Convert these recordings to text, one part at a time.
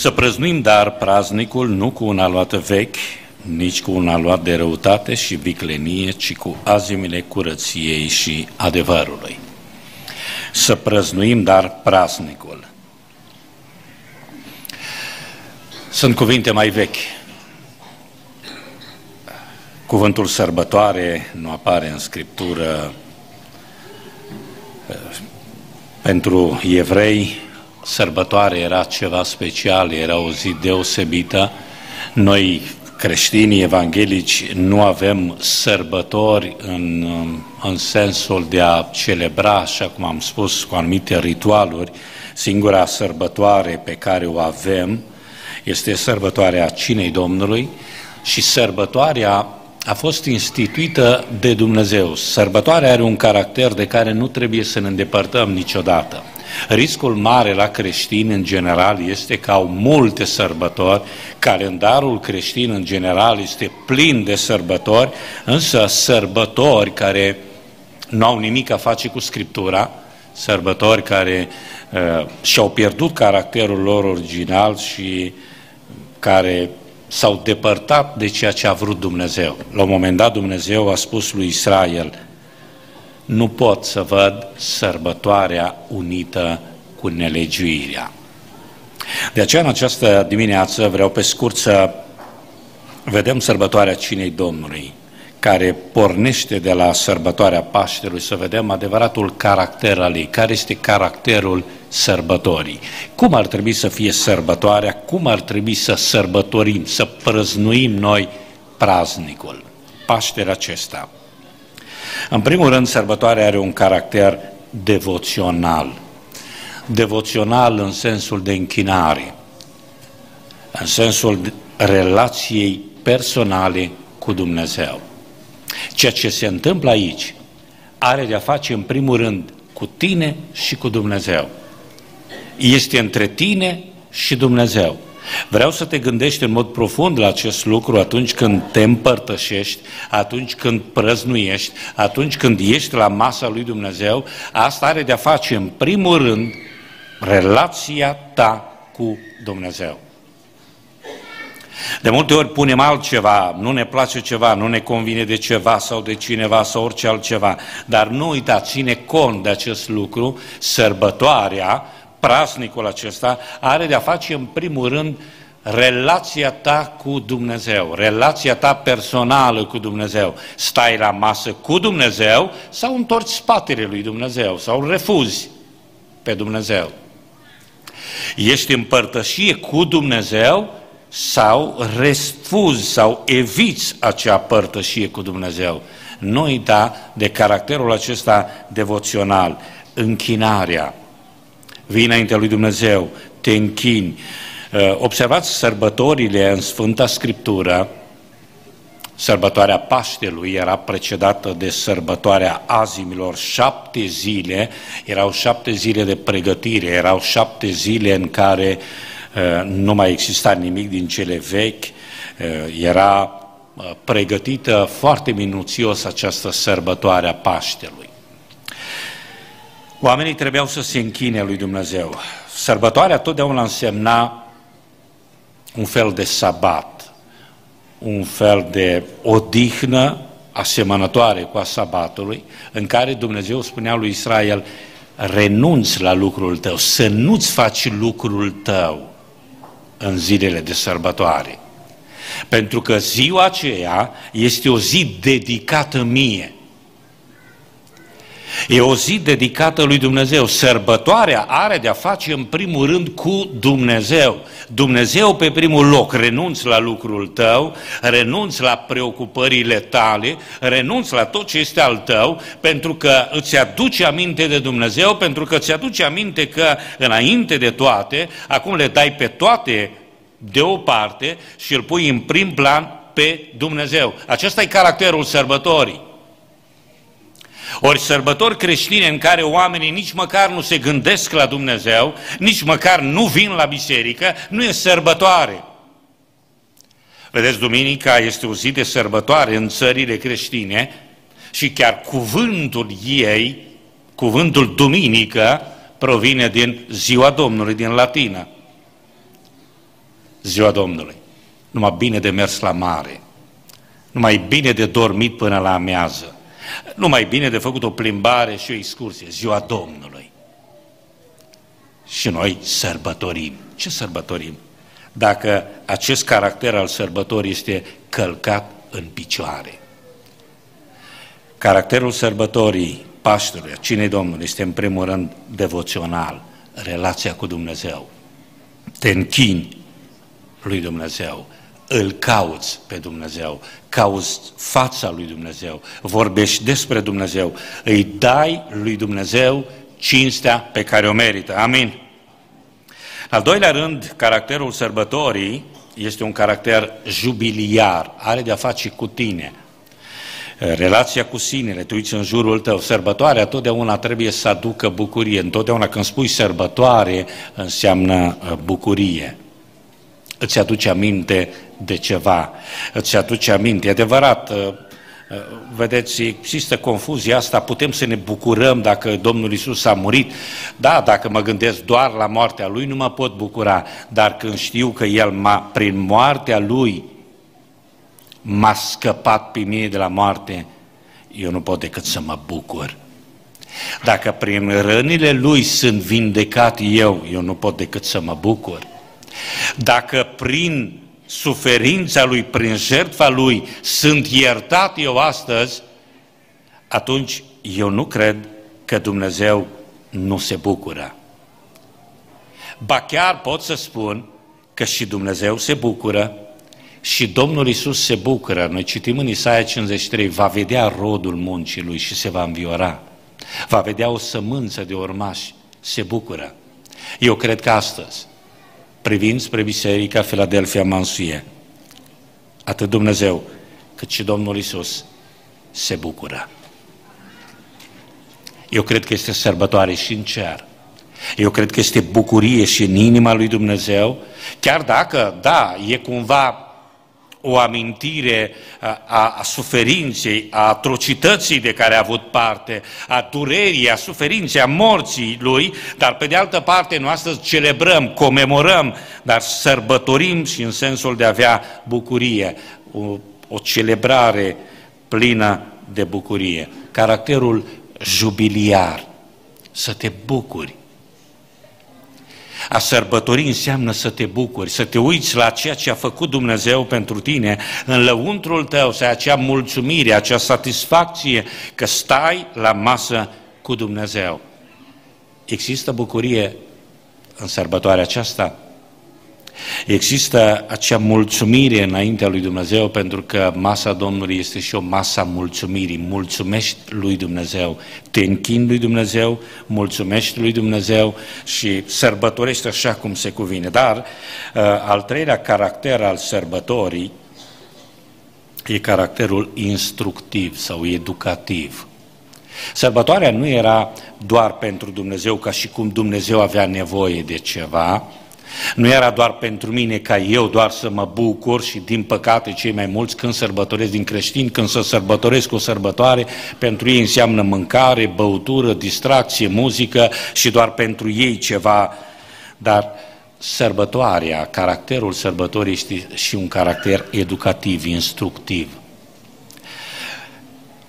Să prăznuim dar praznicul nu cu un aluat vechi, nici cu un aluat de răutate și viclenie, ci cu azimile curăției și adevărului. Să prăznuim dar praznicul. Sunt cuvinte mai vechi. Cuvântul sărbătoare nu apare în Scriptură pentru evrei, sărbătoare era ceva special, era o zi deosebită. Noi, creștinii evanghelici, nu avem sărbători în, în sensul de a celebra, așa cum am spus, cu anumite ritualuri. Singura sărbătoare pe care o avem este sărbătoarea Cinei Domnului și sărbătoarea a fost instituită de Dumnezeu. Sărbătoarea are un caracter de care nu trebuie să ne îndepărtăm niciodată. Riscul mare la creștini în general este că au multe sărbători, calendarul creștin în general este plin de sărbători, însă sărbători care nu au nimic a face cu Scriptura, sărbători care uh, și-au pierdut caracterul lor original și care s-au depărtat de ceea ce a vrut Dumnezeu. La un moment dat Dumnezeu a spus lui Israel, nu pot să văd sărbătoarea unită cu nelegiuirea. De aceea în această dimineață vreau pe scurt să vedem sărbătoarea Cinei Domnului, care pornește de la sărbătoarea Paștelui, să vedem adevăratul caracter al ei, care este caracterul sărbătorii. Cum ar trebui să fie sărbătoarea, cum ar trebui să sărbătorim, să prăznuim noi praznicul, Paștele acesta. În primul rând, sărbătoarea are un caracter devoțional. Devoțional în sensul de închinare, în sensul relației personale cu Dumnezeu. Ceea ce se întâmplă aici are de-a face în primul rând cu tine și cu Dumnezeu. Este între tine și Dumnezeu. Vreau să te gândești în mod profund la acest lucru atunci când te împărtășești, atunci când prăznuiești, atunci când ești la masa lui Dumnezeu. Asta are de-a face, în primul rând, relația ta cu Dumnezeu. De multe ori punem altceva, nu ne place ceva, nu ne convine de ceva sau de cineva sau orice altceva, dar nu uita, ține cont de acest lucru, sărbătoarea, prasnicul acesta, are de-a face în primul rând relația ta cu Dumnezeu, relația ta personală cu Dumnezeu. Stai la masă cu Dumnezeu sau întorci spatele lui Dumnezeu sau refuzi pe Dumnezeu. Ești în părtășie cu Dumnezeu sau refuzi sau eviți acea părtășie cu Dumnezeu. Nu uita de caracterul acesta devoțional, închinarea. Vii înaintea lui Dumnezeu, te închini. Uh, observați sărbătorile în Sfânta Scriptură, Sărbătoarea Paștelui era precedată de sărbătoarea azimilor, șapte zile, erau șapte zile de pregătire, erau șapte zile în care uh, nu mai exista nimic din cele vechi, uh, era pregătită foarte minuțios această sărbătoare a Paștelui. Oamenii trebuiau să se închine lui Dumnezeu. Sărbătoarea totdeauna însemna un fel de sabat, un fel de odihnă asemănătoare cu a sabatului, în care Dumnezeu spunea lui Israel, renunți la lucrul tău, să nu-ți faci lucrul tău în zilele de sărbătoare. Pentru că ziua aceea este o zi dedicată mie. E o zi dedicată lui Dumnezeu. Sărbătoarea are de-a face în primul rând cu Dumnezeu. Dumnezeu pe primul loc, renunți la lucrul tău, renunți la preocupările tale, renunți la tot ce este al tău, pentru că îți aduce aminte de Dumnezeu, pentru că îți aduce aminte că înainte de toate, acum le dai pe toate deoparte și îl pui în prim plan pe Dumnezeu. Acesta e caracterul sărbătorii. Ori sărbători creștine în care oamenii nici măcar nu se gândesc la Dumnezeu, nici măcar nu vin la biserică, nu e sărbătoare. Vedeți, duminica este o zi de sărbătoare în țările creștine și chiar cuvântul ei, cuvântul duminică, provine din ziua Domnului, din latină. ziua Domnului. Numai bine de mers la mare, numai bine de dormit până la amiază, numai bine de făcut o plimbare și o excursie, ziua Domnului. Și noi sărbătorim. Ce sărbătorim? Dacă acest caracter al sărbătorii este călcat în picioare. Caracterul sărbătorii Paștelui, Cinei Domnului, este în primul rând devoțional, relația cu Dumnezeu. Te închini lui Dumnezeu, îl cauți pe Dumnezeu, cauți fața lui Dumnezeu, vorbești despre Dumnezeu, îi dai lui Dumnezeu cinstea pe care o merită. Amin. Al doilea rând, caracterul sărbătorii este un caracter jubiliar, are de-a face cu tine, relația cu sinele, te uiți în jurul tău, sărbătoarea totdeauna trebuie să aducă bucurie, întotdeauna când spui sărbătoare înseamnă uh, bucurie. Îți aduce aminte de ceva, îți aduce aminte, e adevărat, uh, uh, vedeți, există confuzia asta, putem să ne bucurăm dacă Domnul Isus a murit, da, dacă mă gândesc doar la moartea Lui, nu mă pot bucura, dar când știu că El m-a, prin moartea Lui m-a scăpat pe mine de la moarte, eu nu pot decât să mă bucur. Dacă prin rănile Lui sunt vindecat eu, eu nu pot decât să mă bucur. Dacă prin suferința Lui, prin jertfa Lui, sunt iertat eu astăzi, atunci eu nu cred că Dumnezeu nu se bucură. Ba chiar pot să spun că și Dumnezeu se bucură și Domnul Isus se bucură, noi citim în Isaia 53, va vedea rodul muncii lui și se va înviora. Va vedea o sămânță de urmași, se bucură. Eu cred că astăzi, privind spre Biserica Filadelfia Mansuie, atât Dumnezeu cât și Domnul Isus se bucură. Eu cred că este sărbătoare și în cer. Eu cred că este bucurie și în inima lui Dumnezeu, chiar dacă, da, e cumva o amintire a, a suferinței, a atrocității de care a avut parte, a durerii, a suferinței, a morții lui, dar pe de altă parte noi astăzi celebrăm, comemorăm, dar sărbătorim și în sensul de a avea bucurie, o, o celebrare plină de bucurie. Caracterul jubiliar, să te bucuri a sărbători înseamnă să te bucuri, să te uiți la ceea ce a făcut Dumnezeu pentru tine, în lăuntrul tău, să ai acea mulțumire, acea satisfacție că stai la masă cu Dumnezeu. Există bucurie în sărbătoarea aceasta? Există acea mulțumire înaintea lui Dumnezeu pentru că masa Domnului este și o masa mulțumirii. Mulțumești lui Dumnezeu, te închini lui Dumnezeu, mulțumești lui Dumnezeu și sărbătorești așa cum se cuvine. Dar uh, al treilea caracter al sărbătorii e caracterul instructiv sau educativ. Sărbătoarea nu era doar pentru Dumnezeu ca și cum Dumnezeu avea nevoie de ceva, nu era doar pentru mine ca eu doar să mă bucur și din păcate cei mai mulți când sărbătoresc din creștini, când să sărbătoresc o sărbătoare, pentru ei înseamnă mâncare, băutură, distracție, muzică și doar pentru ei ceva, dar sărbătoarea, caracterul sărbătorii este și un caracter educativ, instructiv.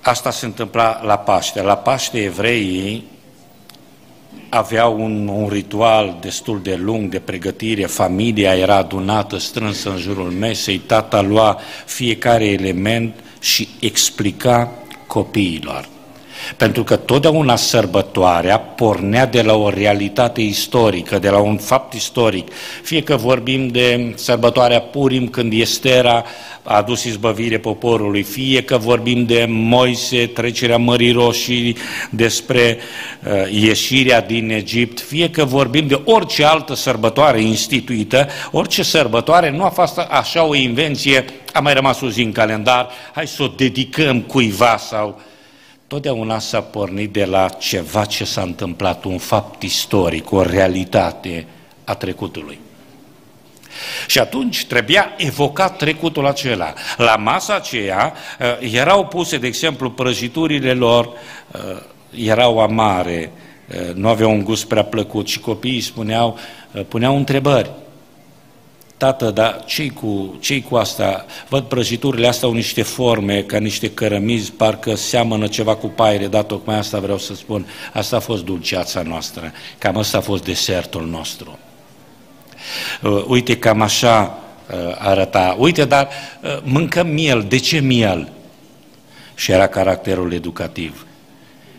Asta se întâmpla la Paște. La Paște evreii aveau un, un ritual destul de lung de pregătire, familia era adunată, strânsă în jurul mesei, tata lua fiecare element și explica copiilor. Pentru că totdeauna sărbătoarea pornea de la o realitate istorică, de la un fapt istoric. Fie că vorbim de sărbătoarea Purim, când Estera a adus izbăvire poporului, fie că vorbim de Moise, trecerea Mării Roșii, despre uh, ieșirea din Egipt, fie că vorbim de orice altă sărbătoare instituită, orice sărbătoare nu a fost așa o invenție, a mai rămas o zi în calendar, hai să o dedicăm cuiva sau totdeauna s-a pornit de la ceva ce s-a întâmplat, un fapt istoric, o realitate a trecutului. Și atunci trebuia evocat trecutul acela. La masa aceea uh, erau puse, de exemplu, prăjiturile lor, uh, erau amare, uh, nu aveau un gust prea plăcut și copiii spuneau, puneau întrebări. Tată, dar cei cu, cei cu asta? Văd prăjiturile astea au niște forme, ca niște cărămizi, parcă seamănă ceva cu paire, dar tocmai asta vreau să spun. Asta a fost dulceața noastră, cam asta a fost desertul nostru. Uh, uite, cam așa uh, arăta. Uite, dar uh, mâncăm miel. De ce miel? Și era caracterul educativ.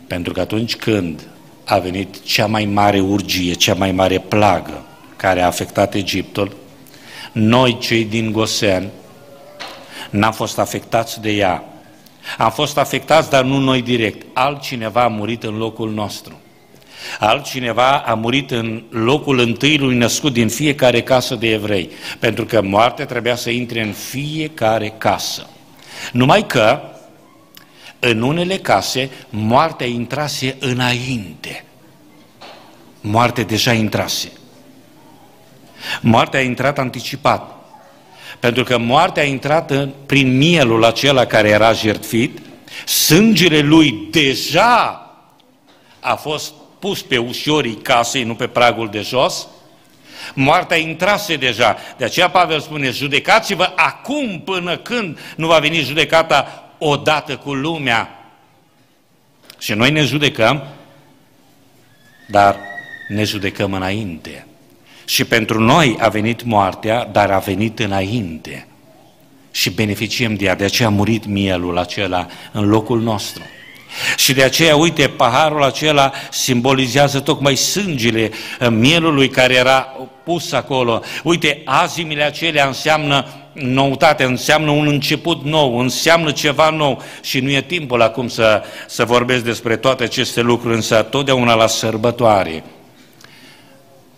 Pentru că atunci când a venit cea mai mare urgie, cea mai mare plagă care a afectat Egiptul, noi, cei din Gosen, n-am fost afectați de ea. Am fost afectați, dar nu noi direct. Altcineva a murit în locul nostru. Altcineva a murit în locul întâiului născut din fiecare casă de evrei, pentru că moartea trebuia să intre în fiecare casă. Numai că în unele case moartea intrase înainte. Moartea deja intrase. Moartea a intrat anticipat. Pentru că moartea a intrat în, prin mielul acela care era jertfit, sângele lui deja a fost pus pe ușorii casei, nu pe pragul de jos, moartea intrase deja. De aceea Pavel spune, judecați-vă acum până când nu va veni judecata odată cu lumea. Și noi ne judecăm, dar ne judecăm înainte. Și pentru noi a venit moartea, dar a venit înainte. Și beneficiem de ea, de aceea a murit mielul acela în locul nostru. Și de aceea, uite, paharul acela simbolizează tocmai sângele mielului care era pus acolo. Uite, azimile acelea înseamnă noutate, înseamnă un început nou, înseamnă ceva nou și nu e timpul acum să, să vorbesc despre toate aceste lucruri, însă totdeauna la sărbătoare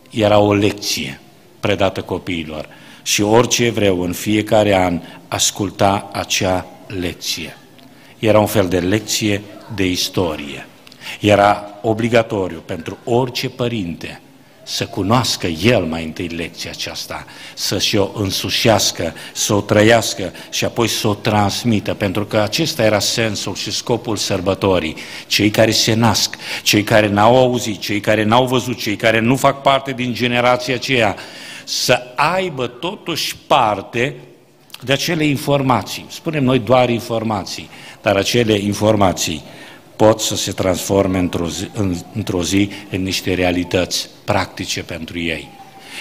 era o lecție predată copiilor și orice evreu în fiecare an asculta acea lecție. Era un fel de lecție de istorie. Era obligatoriu pentru orice părinte să cunoască el mai întâi lecția aceasta, să-și o însușească, să o trăiască și apoi să o transmită, pentru că acesta era sensul și scopul sărbătorii. Cei care se nasc, cei care n-au auzit, cei care n-au văzut, cei care nu fac parte din generația aceea, să aibă totuși parte de acele informații. Spunem noi doar informații, dar acele informații pot să se transforme într-o zi, în, într-o zi în niște realități practice pentru ei.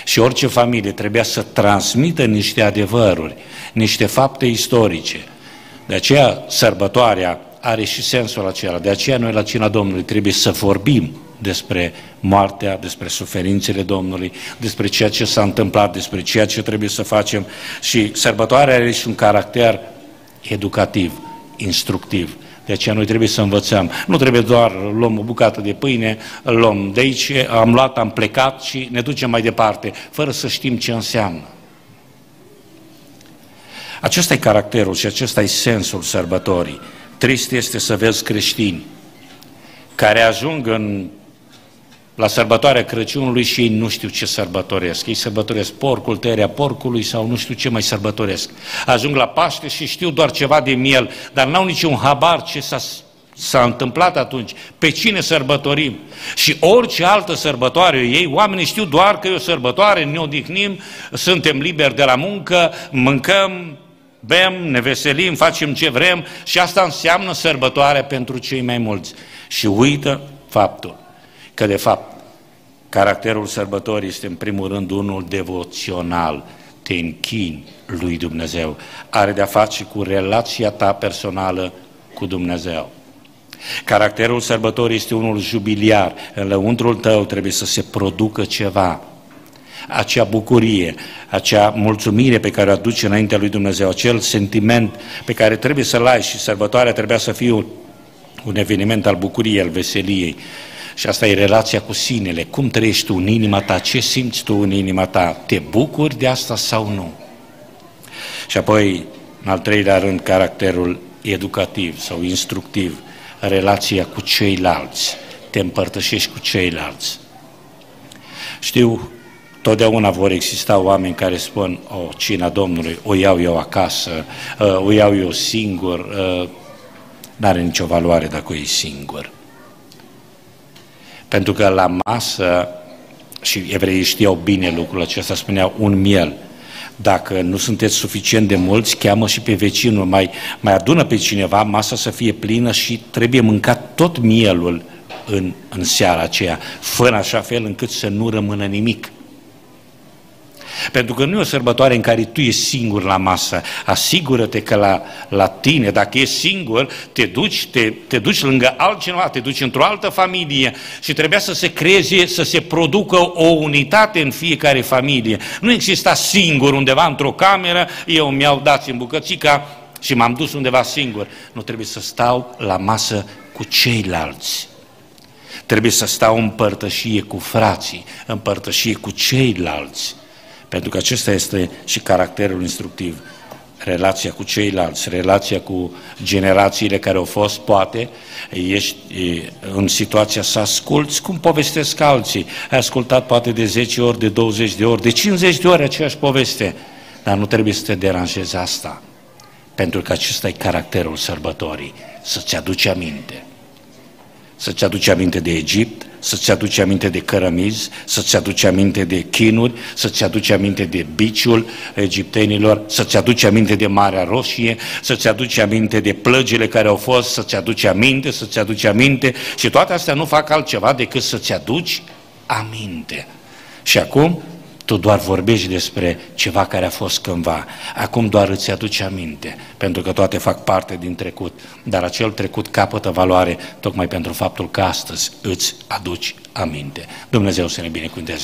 Și orice familie trebuia să transmită niște adevăruri, niște fapte istorice. De aceea sărbătoarea are și sensul acela. De aceea noi la cina Domnului trebuie să vorbim despre moartea, despre suferințele Domnului, despre ceea ce s-a întâmplat, despre ceea ce trebuie să facem. Și sărbătoarea are și un caracter educativ, instructiv. De aceea noi trebuie să învățăm. Nu trebuie doar luăm o bucată de pâine, îl luăm de aici, am luat, am plecat și ne ducem mai departe, fără să știm ce înseamnă. Acesta e caracterul și acesta e sensul sărbătorii. Trist este să vezi creștini care ajung în la sărbătoarea Crăciunului și ei nu știu ce sărbătoresc. Ei sărbătoresc porcul, tăierea porcului sau nu știu ce mai sărbătoresc. Ajung la Paște și știu doar ceva de miel, dar n-au niciun habar ce s-a, s-a întâmplat atunci, pe cine sărbătorim. Și orice altă sărbătoare ei, oamenii știu doar că e o sărbătoare, ne odihnim, suntem liberi de la muncă, mâncăm, bem, ne veselim, facem ce vrem și asta înseamnă sărbătoare pentru cei mai mulți. Și uită faptul că de fapt caracterul sărbătorii este în primul rând unul devoțional, te închini lui Dumnezeu, are de-a face cu relația ta personală cu Dumnezeu. Caracterul sărbătorii este unul jubiliar, în lăuntrul tău trebuie să se producă ceva, acea bucurie, acea mulțumire pe care o aduce înaintea lui Dumnezeu, acel sentiment pe care trebuie să-l ai și sărbătoarea trebuia să fie un, un eveniment al bucuriei, al veseliei. Și asta e relația cu sinele. Cum trăiești tu în inima ta? Ce simți tu în inima ta? Te bucuri de asta sau nu? Și apoi, în al treilea rând, caracterul educativ sau instructiv, relația cu ceilalți. Te împărtășești cu ceilalți. Știu, totdeauna vor exista oameni care spun, o, cina Domnului, o iau eu acasă, uh, o iau eu singur, uh, n-are nicio valoare dacă o iei singur. Pentru că la masă, și evreii știau bine lucrul acesta, spuneau un miel. dacă nu sunteți suficient de mulți, cheamă și pe vecinul, mai, mai adună pe cineva, masa să fie plină și trebuie mâncat tot mielul în, în seara aceea, fără așa fel încât să nu rămână nimic. Pentru că nu e o sărbătoare în care tu ești singur la masă. Asigură-te că la, la tine, dacă ești singur, te duci, te, te duci lângă altcineva, te duci într-o altă familie și trebuia să se creeze, să se producă o unitate în fiecare familie. Nu exista singur undeva într-o cameră, eu mi-au dat în bucățica și m-am dus undeva singur. Nu trebuie să stau la masă cu ceilalți. Trebuie să stau în părtășie cu frații, în părtășie cu ceilalți. Pentru că acesta este și caracterul instructiv. Relația cu ceilalți, relația cu generațiile care au fost, poate, ești în situația să asculți cum povestesc alții. Ai ascultat poate de 10 ori, de 20 de ori, de 50 de ori aceeași poveste, dar nu trebuie să te deranjezi asta. Pentru că acesta e caracterul sărbătorii, să-ți aduci aminte. Să-ți aduci aminte de Egipt, să-ți aduci aminte de cărămizi, să-ți aduci aminte de chinuri, să-ți aduci aminte de biciul egiptenilor, să-ți aduci aminte de Marea Roșie, să-ți aduci aminte de plăgile care au fost, să-ți aduci aminte, să-ți aduci aminte și toate astea nu fac altceva decât să-ți aduci aminte. Și acum tu doar vorbești despre ceva care a fost cândva. Acum doar îți aduce aminte, pentru că toate fac parte din trecut. Dar acel trecut capătă valoare tocmai pentru faptul că astăzi îți aduci aminte. Dumnezeu să ne binecuvânteze.